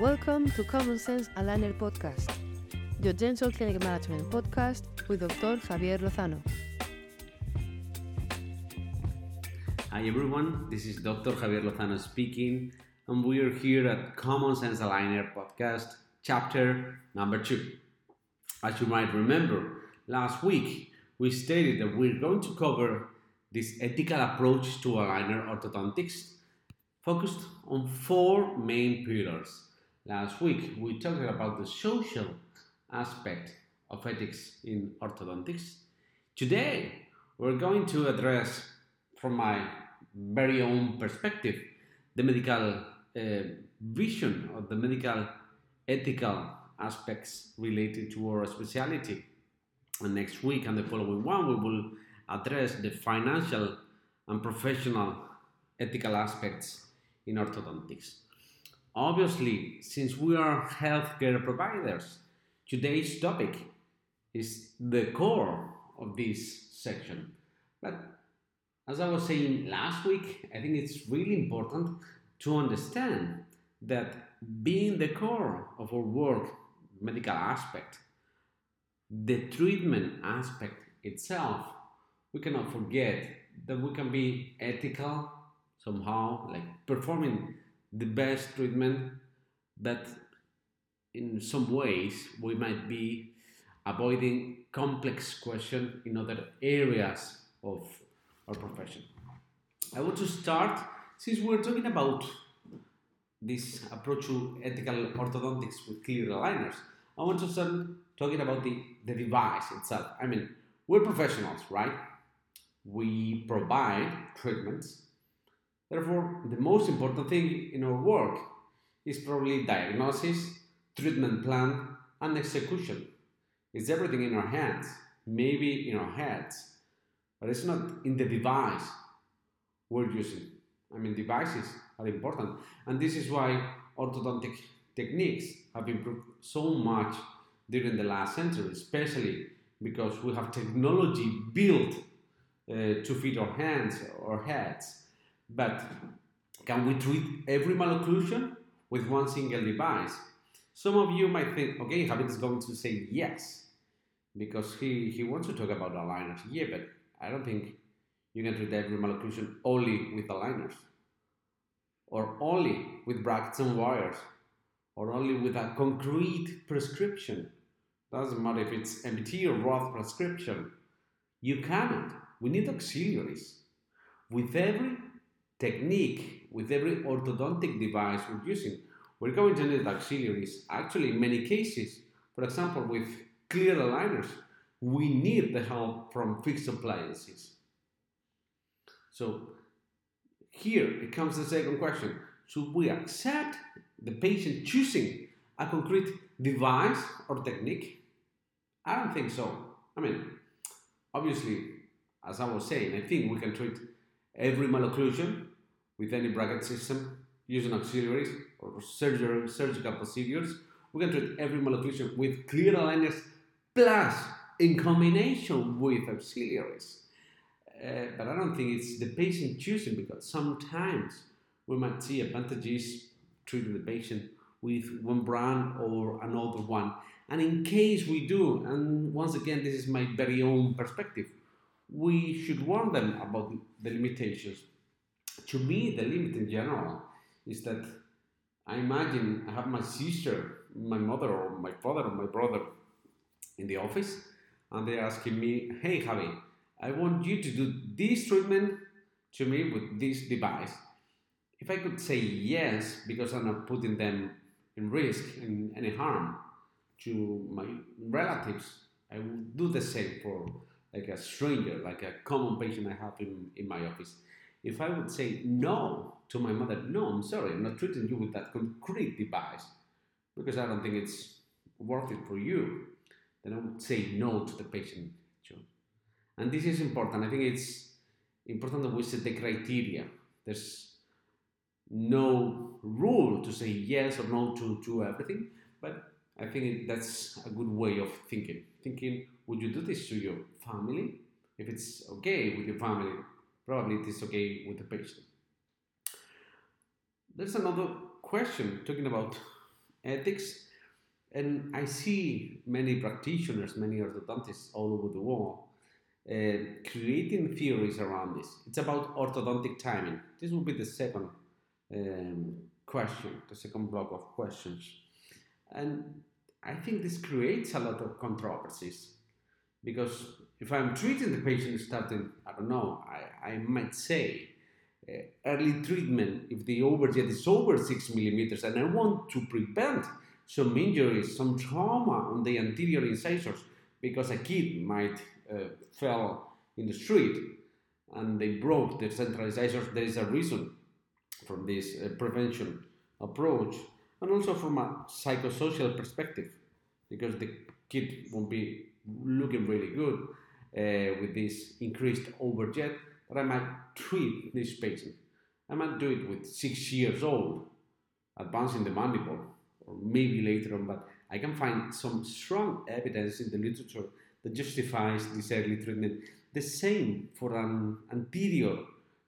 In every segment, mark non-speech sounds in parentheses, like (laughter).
Welcome to Common Sense Aligner Podcast, your dental clinic management podcast with Dr. Javier Lozano. Hi everyone, this is Dr. Javier Lozano speaking, and we are here at Common Sense Aligner Podcast, chapter number two. As you might remember, last week we stated that we're going to cover this ethical approach to aligner orthodontics focused on four main pillars. Last week we talked about the social aspect of ethics in orthodontics. Today we're going to address, from my very own perspective, the medical uh, vision or the medical ethical aspects related to our specialty. And next week and the following one, we will address the financial and professional ethical aspects in orthodontics. Obviously, since we are healthcare providers, today's topic is the core of this section. But as I was saying last week, I think it's really important to understand that being the core of our work, medical aspect, the treatment aspect itself, we cannot forget that we can be ethical somehow, like performing the best treatment, but in some ways we might be avoiding complex questions in other areas of our profession. I want to start since we're talking about this approach to ethical orthodontics with clear aligners. I want to start talking about the, the device itself. I mean, we're professionals, right? We provide treatments. Therefore, the most important thing in our work is probably diagnosis, treatment plan, and execution. It's everything in our hands, maybe in our heads, but it's not in the device we're using. I mean, devices are important, and this is why orthodontic techniques have improved so much during the last century, especially because we have technology built uh, to fit our hands or heads. But can we treat every malocclusion with one single device? Some of you might think, okay, Javier is going to say yes, because he, he wants to talk about aligners. Yeah, but I don't think you can treat every malocclusion only with aligners, or only with brackets and wires, or only with a concrete prescription. Doesn't matter if it's MBT or Roth prescription. You cannot. We need auxiliaries. With every technique, with every orthodontic device we're using, we're going to need auxiliaries. Actually, in many cases, for example, with clear aligners, we need the help from fixed appliances. So here it comes the second question. Should we accept the patient choosing a concrete device or technique? I don't think so. I mean, obviously, as I was saying, I think we can treat every malocclusion with any bracket system using auxiliaries or surgery, surgical procedures. We can treat every malocclusion with clear aligners plus in combination with auxiliaries. Uh, but I don't think it's the patient choosing because sometimes we might see advantages treating the patient with one brand or another one. And in case we do, and once again, this is my very own perspective, we should warn them about the limitations. To me, the limit in general is that I imagine I have my sister, my mother, or my father, or my brother in the office, and they're asking me, Hey, Javi, I want you to do this treatment to me with this device. If I could say yes, because I'm not putting them in risk, in any harm to my relatives, I would do the same for like a stranger, like a common patient I have in, in my office. If I would say no to my mother, no, I'm sorry, I'm not treating you with that concrete device because I don't think it's worth it for you, then I would say no to the patient. And this is important. I think it's important that we set the criteria. There's no rule to say yes or no to, to everything, but I think that's a good way of thinking. Thinking, would you do this to your family? If it's okay with your family, probably it is okay with the patient. There's another question talking about ethics. And I see many practitioners, many orthodontists all over the world uh, creating theories around this. It's about orthodontic timing. This will be the second um, question, the second block of questions. And I think this creates a lot of controversies because if I'm treating the patient starting, I don't know, I, I might say uh, early treatment if the overjet is over six millimeters and I want to prevent some injuries, some trauma on the anterior incisors because a kid might uh, fell in the street and they broke the central incisors, there is a reason from this uh, prevention approach and also from a psychosocial perspective because the kid won't be looking really good Uh, with this increased overjet that I might treat this patient. I might do it with six years old, advancing the mandible, or maybe later on, but I can find some strong evidence in the literature that justifies this early treatment. The same for an anterior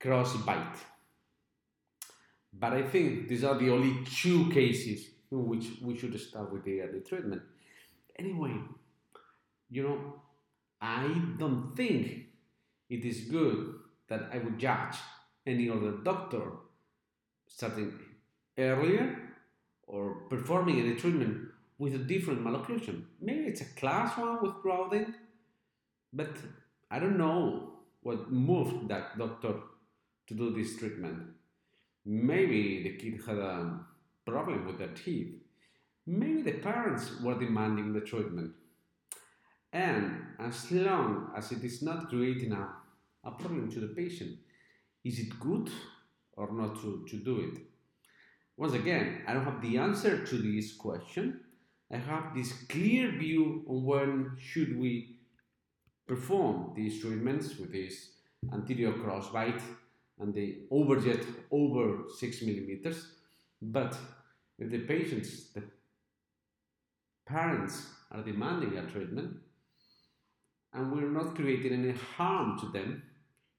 cross bite. But I think these are the only two cases in which we should start with the early treatment. Anyway, you know, I don't think it is good that I would judge any other doctor starting earlier or performing any treatment with a different malocclusion. Maybe it's a class one with crowding, but I don't know what moved that doctor to do this treatment. Maybe the kid had a problem with their teeth. Maybe the parents were demanding the treatment. And as long as it is not creating a, a problem to the patient, is it good or not to, to do it? Once again, I don't have the answer to this question. I have this clear view on when should we perform these treatments with this anterior crossbite and the overjet over 6 millimeters. But if the patients, the parents are demanding a treatment, and we're not creating any harm to them,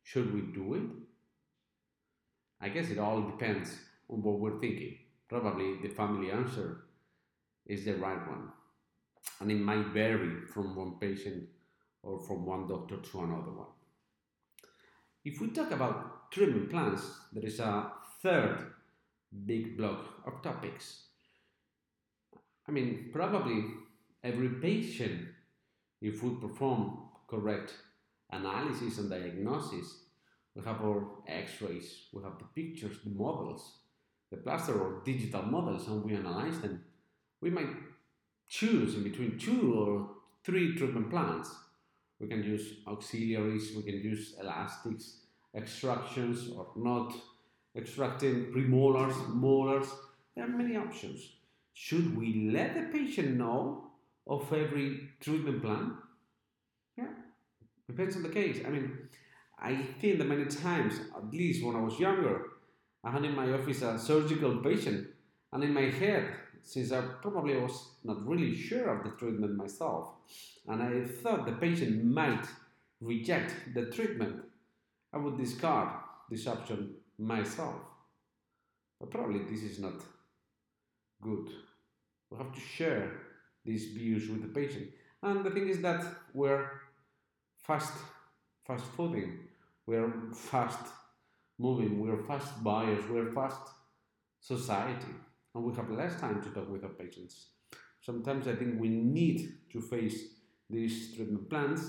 should we do it? I guess it all depends on what we're thinking. Probably the family answer is the right one. And it might vary from one patient or from one doctor to another one. If we talk about treatment plans, there is a third big block of topics. I mean, probably every patient, if we perform correct analysis and diagnosis. We have our x-rays, we have the pictures, the models, the plaster or digital models, and we analyze them. We might choose in between two or three treatment plans. We can use auxiliaries, we can use elastics, extractions or not extracting premolars, molars. There are many options. Should we let the patient know of every treatment plan? Depends on the case. I mean, I think that many times, at least when I was younger, I had in my office a surgical patient, and in my head, since I probably was not really sure of the treatment myself, and I thought the patient might reject the treatment, I would discard this option myself. But probably this is not good. We have to share these views with the patient. And the thing is that we're fast, fast fooding. We're fast moving. We're fast buyers. We're fast society, and we have less time to talk with our patients. Sometimes I think we need to face these treatment plans.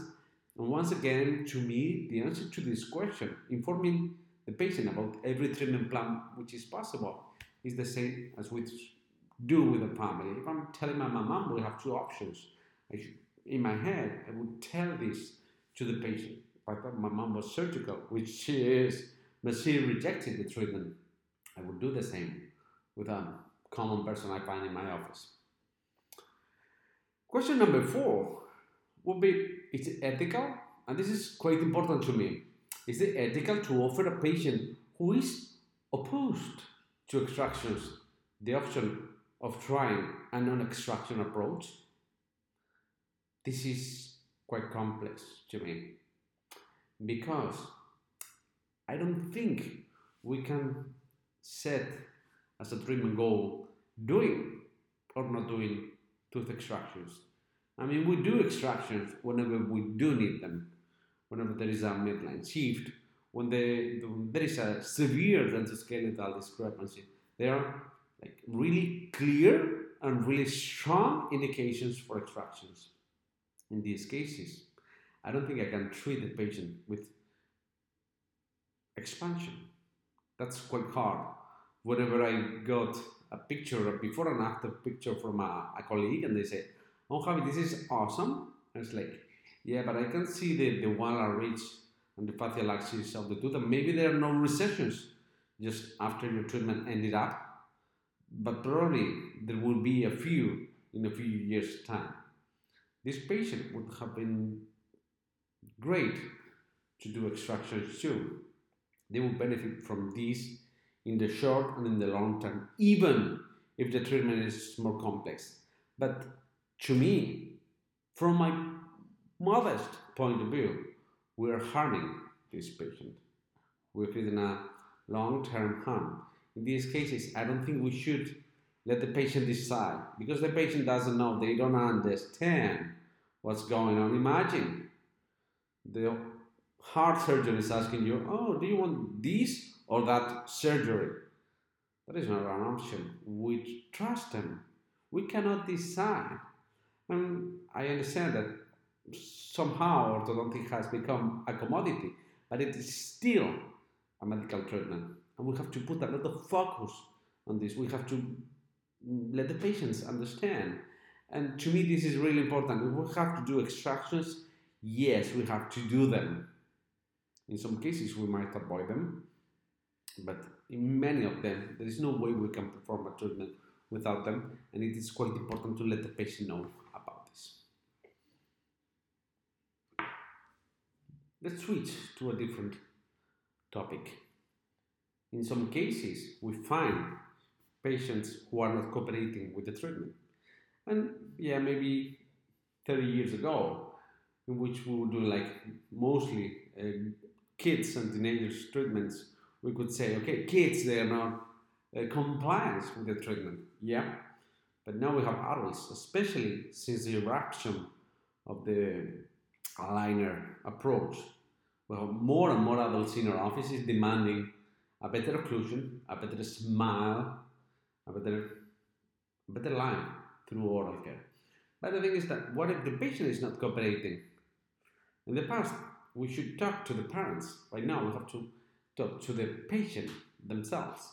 And once again, to me, the answer to this question, informing the patient about every treatment plan which is possible, is the same as we do with the family. If I'm telling my mom we have two options, I should, in my head, I would tell this to the patient. My mom was surgical, which she is, but she rejected the treatment, I would do the same with a common person I find in my office. Question number four would be Is it ethical? And this is quite important to me. Is it ethical to offer a patient who is opposed to extractions the option of trying a non extraction approach? This is quite complex to me because I don't think we can set as a treatment goal doing or not doing tooth extractions. I mean, we do extractions whenever we do need them, whenever there is a midline shift, when the, there is a severe dentoskeletal discrepancy. They are like really clear and really strong indications for extractions. In these cases, I don't think I can treat the patient with expansion. That's quite hard. Whenever I got a picture, a before and after picture from a, a colleague, and they say, Oh, Javi, this is awesome. And it's like, yeah, but I can see the, the are ridge and the facial axis of the tooth, and maybe there are no recessions just after your treatment ended up, but probably there will be a few in a few years' time. This patient would have been great to do extractions too. They will benefit from this in the short and in the long term, even if the treatment is more complex. But to me, from my modest point of view, we are harming this patient. We're creating a long term harm. In these cases, I don't think we should let the patient decide because the patient doesn't know, they don't understand what's going on. Imagine the heart surgeon is asking you, Oh, do you want this or that surgery? That is not an option. We trust them. We cannot decide. And I understand that somehow orthodontic has become a commodity, but it is still a medical treatment. And we have to put a lot of focus on this. We have to let the patients understand. And to me, this is really important. If we have to do extractions, yes, we have to do them. In some cases, we might avoid them, but in many of them, there is no way we can perform a treatment without them, and it is quite important to let the patient know about this. Let's switch to a different topic. In some cases, we find patients who are not cooperating with the treatment. And yeah, maybe 30 years ago, in which we would do like mostly uh, kids and teenagers treatments, we could say, okay, kids, they are not uh, compliant with the treatment. Yeah. But now we have adults, especially since the eruption of the aligner approach. Well, more and more adults in our offices demanding a better occlusion, a better smile, a better, a better line through oral care. But the thing is that what if the patient is not cooperating? In the past, we should talk to the parents. Right now, we have to talk to the patient themselves.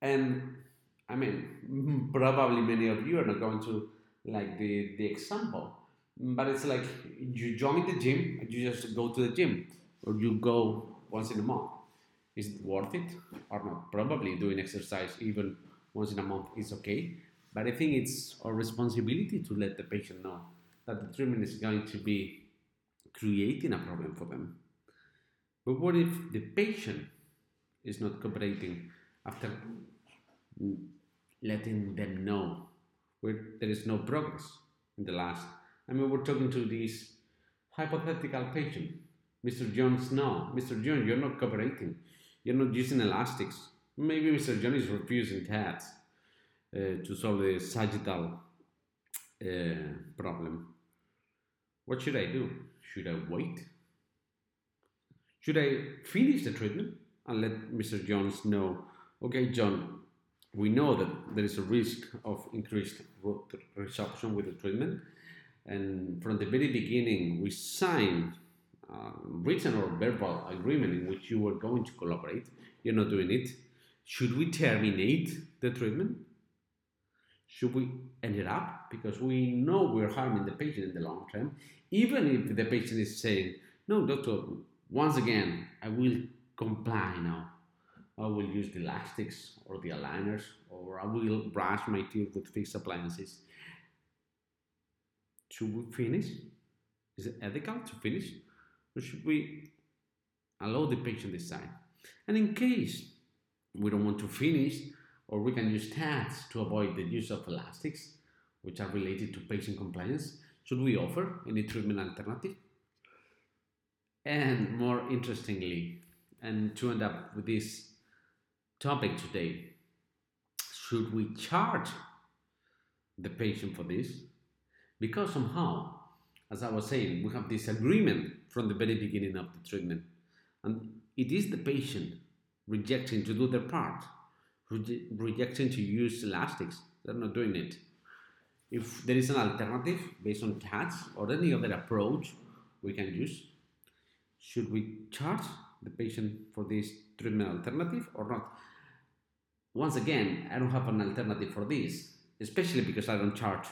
And I mean, (laughs) probably many of you are not going to like the, the example but it's like you join the gym, you just go to the gym, or you go once in a month. Is it worth it or not? Probably doing exercise even once in a month is okay, but I think it's our responsibility to let the patient know that the treatment is going to be creating a problem for them. But what if the patient is not cooperating after letting them know where there is no progress in the last I mean, we're talking to this hypothetical patient, Mr. Jones. No, Mr. Jones, you're not cooperating. You're not using elastics. Maybe Mr. Jones is refusing TADs uh, to solve the sagittal uh, problem. What should I do? Should I wait? Should I finish the treatment and let Mr. Jones know, okay, John, we know that there is a risk of increased resorption with the treatment and from the very beginning, we signed a written or verbal agreement in which you were going to collaborate. You're not doing it. Should we terminate the treatment? Should we end it up? Because we know we're harming the patient in the long term, even if the patient is saying, No, doctor, once again, I will comply now. I will use the elastics or the aligners, or I will brush my teeth with fixed appliances. Should we finish? Is it ethical to finish? Or should we allow the patient decide? And in case we don't want to finish, or we can use TADs to avoid the use of elastics, which are related to patient compliance, should we offer any treatment alternative? And more interestingly, and to end up with this topic today, should we charge the patient for this because somehow, as I was saying, we have this agreement from the very beginning of the treatment, and it is the patient rejecting to do their part, reje- rejecting to use elastics. They're not doing it. If there is an alternative based on TADs or any other approach we can use, should we charge the patient for this treatment alternative or not? Once again, I don't have an alternative for this, especially because I don't charge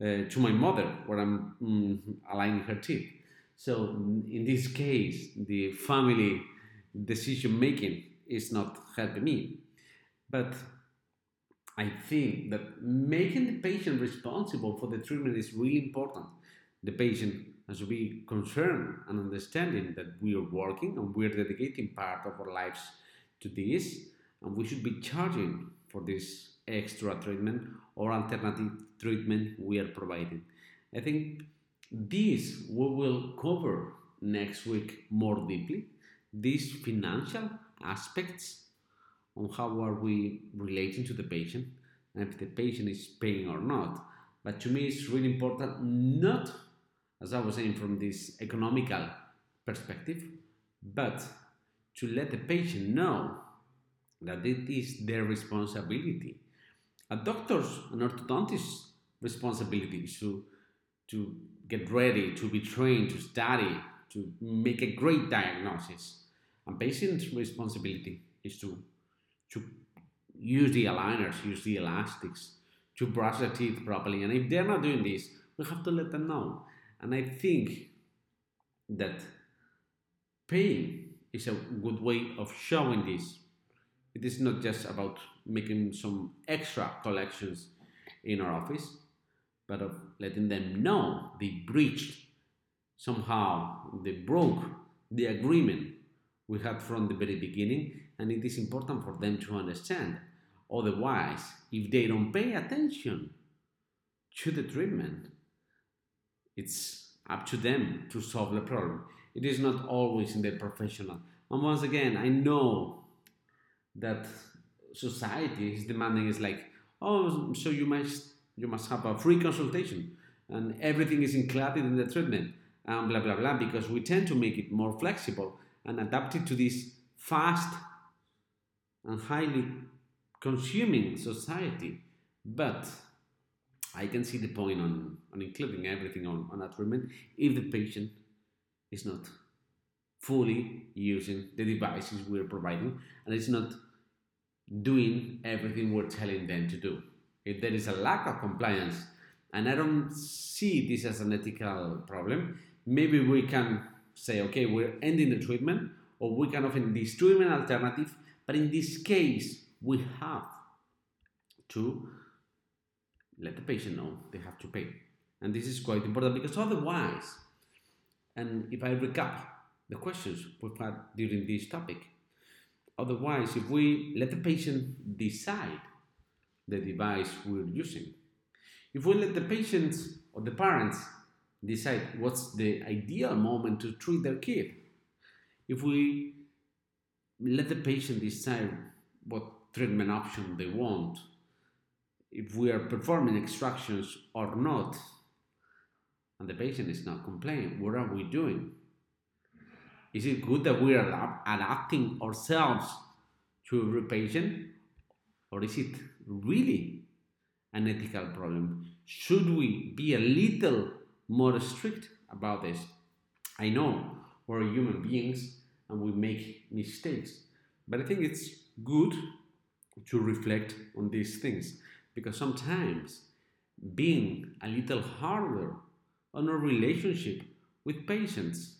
uh, to my mother when I'm mm, aligning her teeth. So in this case, the family decision making is not helping me. But I think that making the patient responsible for the treatment is really important. The patient has to be concerned and understanding that we are working and we're dedicating part of our lives to this, and we should be charging for this extra treatment or alternative treatment we are providing. I think this we will cover next week more deeply. This financial aspects on how are we relating to the patient and if the patient is paying or not. But to me, it's really important not, as I was saying, from this economical perspective, but to let the patient know that it is their responsibility. A doctor's and orthodontist's responsibility is to, to get ready, to be trained, to study, to make a great diagnosis. And patient's responsibility is to, to use the aligners, use the elastics, to brush their teeth properly. And if they're not doing this, we have to let them know. And I think that paying is a good way of showing this. It is not just about making some extra collections in our office, but of letting them know they breached somehow, they broke the agreement we had from the very beginning, and it is important for them to understand. Otherwise, if they don't pay attention to the treatment, it's up to them to solve the problem. It is not always in the professional. And once again, I know that society is demanding is like, oh, so you must you must have a free consultation and everything is included in the treatment and blah blah blah because we tend to make it more flexible and adapt it to this fast and highly consuming society. But I can see the point on, on including everything on, on a treatment if the patient is not fully using the devices we're providing and it's not doing everything we're telling them to do. If there is a lack of compliance, and I don't see this as an ethical problem, maybe we can say, okay, we're ending the treatment, or we can offer this treatment alternative, but in this case, we have to let the patient know they have to pay. And this is quite important because otherwise, and if I recap the questions we've had during this topic, otherwise, if we let the patient decide the device we're using, if we let the patients or the parents decide what's the ideal moment to treat their kid, if we let the patient decide what treatment option they want, if we are performing extractions or not, and the patient is not complaining, what are we doing? Is it good that we are adapting ourselves to every patient, or is it really an ethical problem? Should we be a little more strict about this? I know we're human beings and we make mistakes, but I think it's good to reflect on these things because sometimes being a little harder on our relationship with patients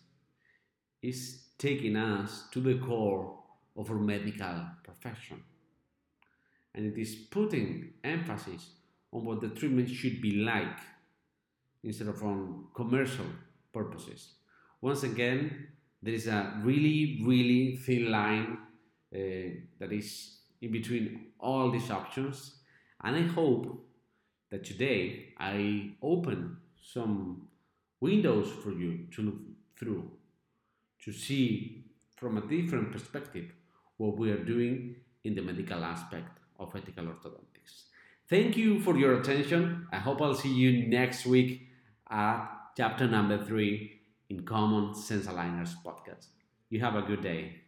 is taking us to the core of our medical profession. And it is putting emphasis on what the treatment should be like instead of on commercial purposes. Once again, there is a really, really thin line uh, that is in between all these options. And I hope that today I open some windows for you to look through to see from a different perspective what we are doing in the medical aspect of ethical orthodontics. Thank you for your attention. I hope I'll see you next week at chapter number three in Common Sense Aligners podcast. You have a good day.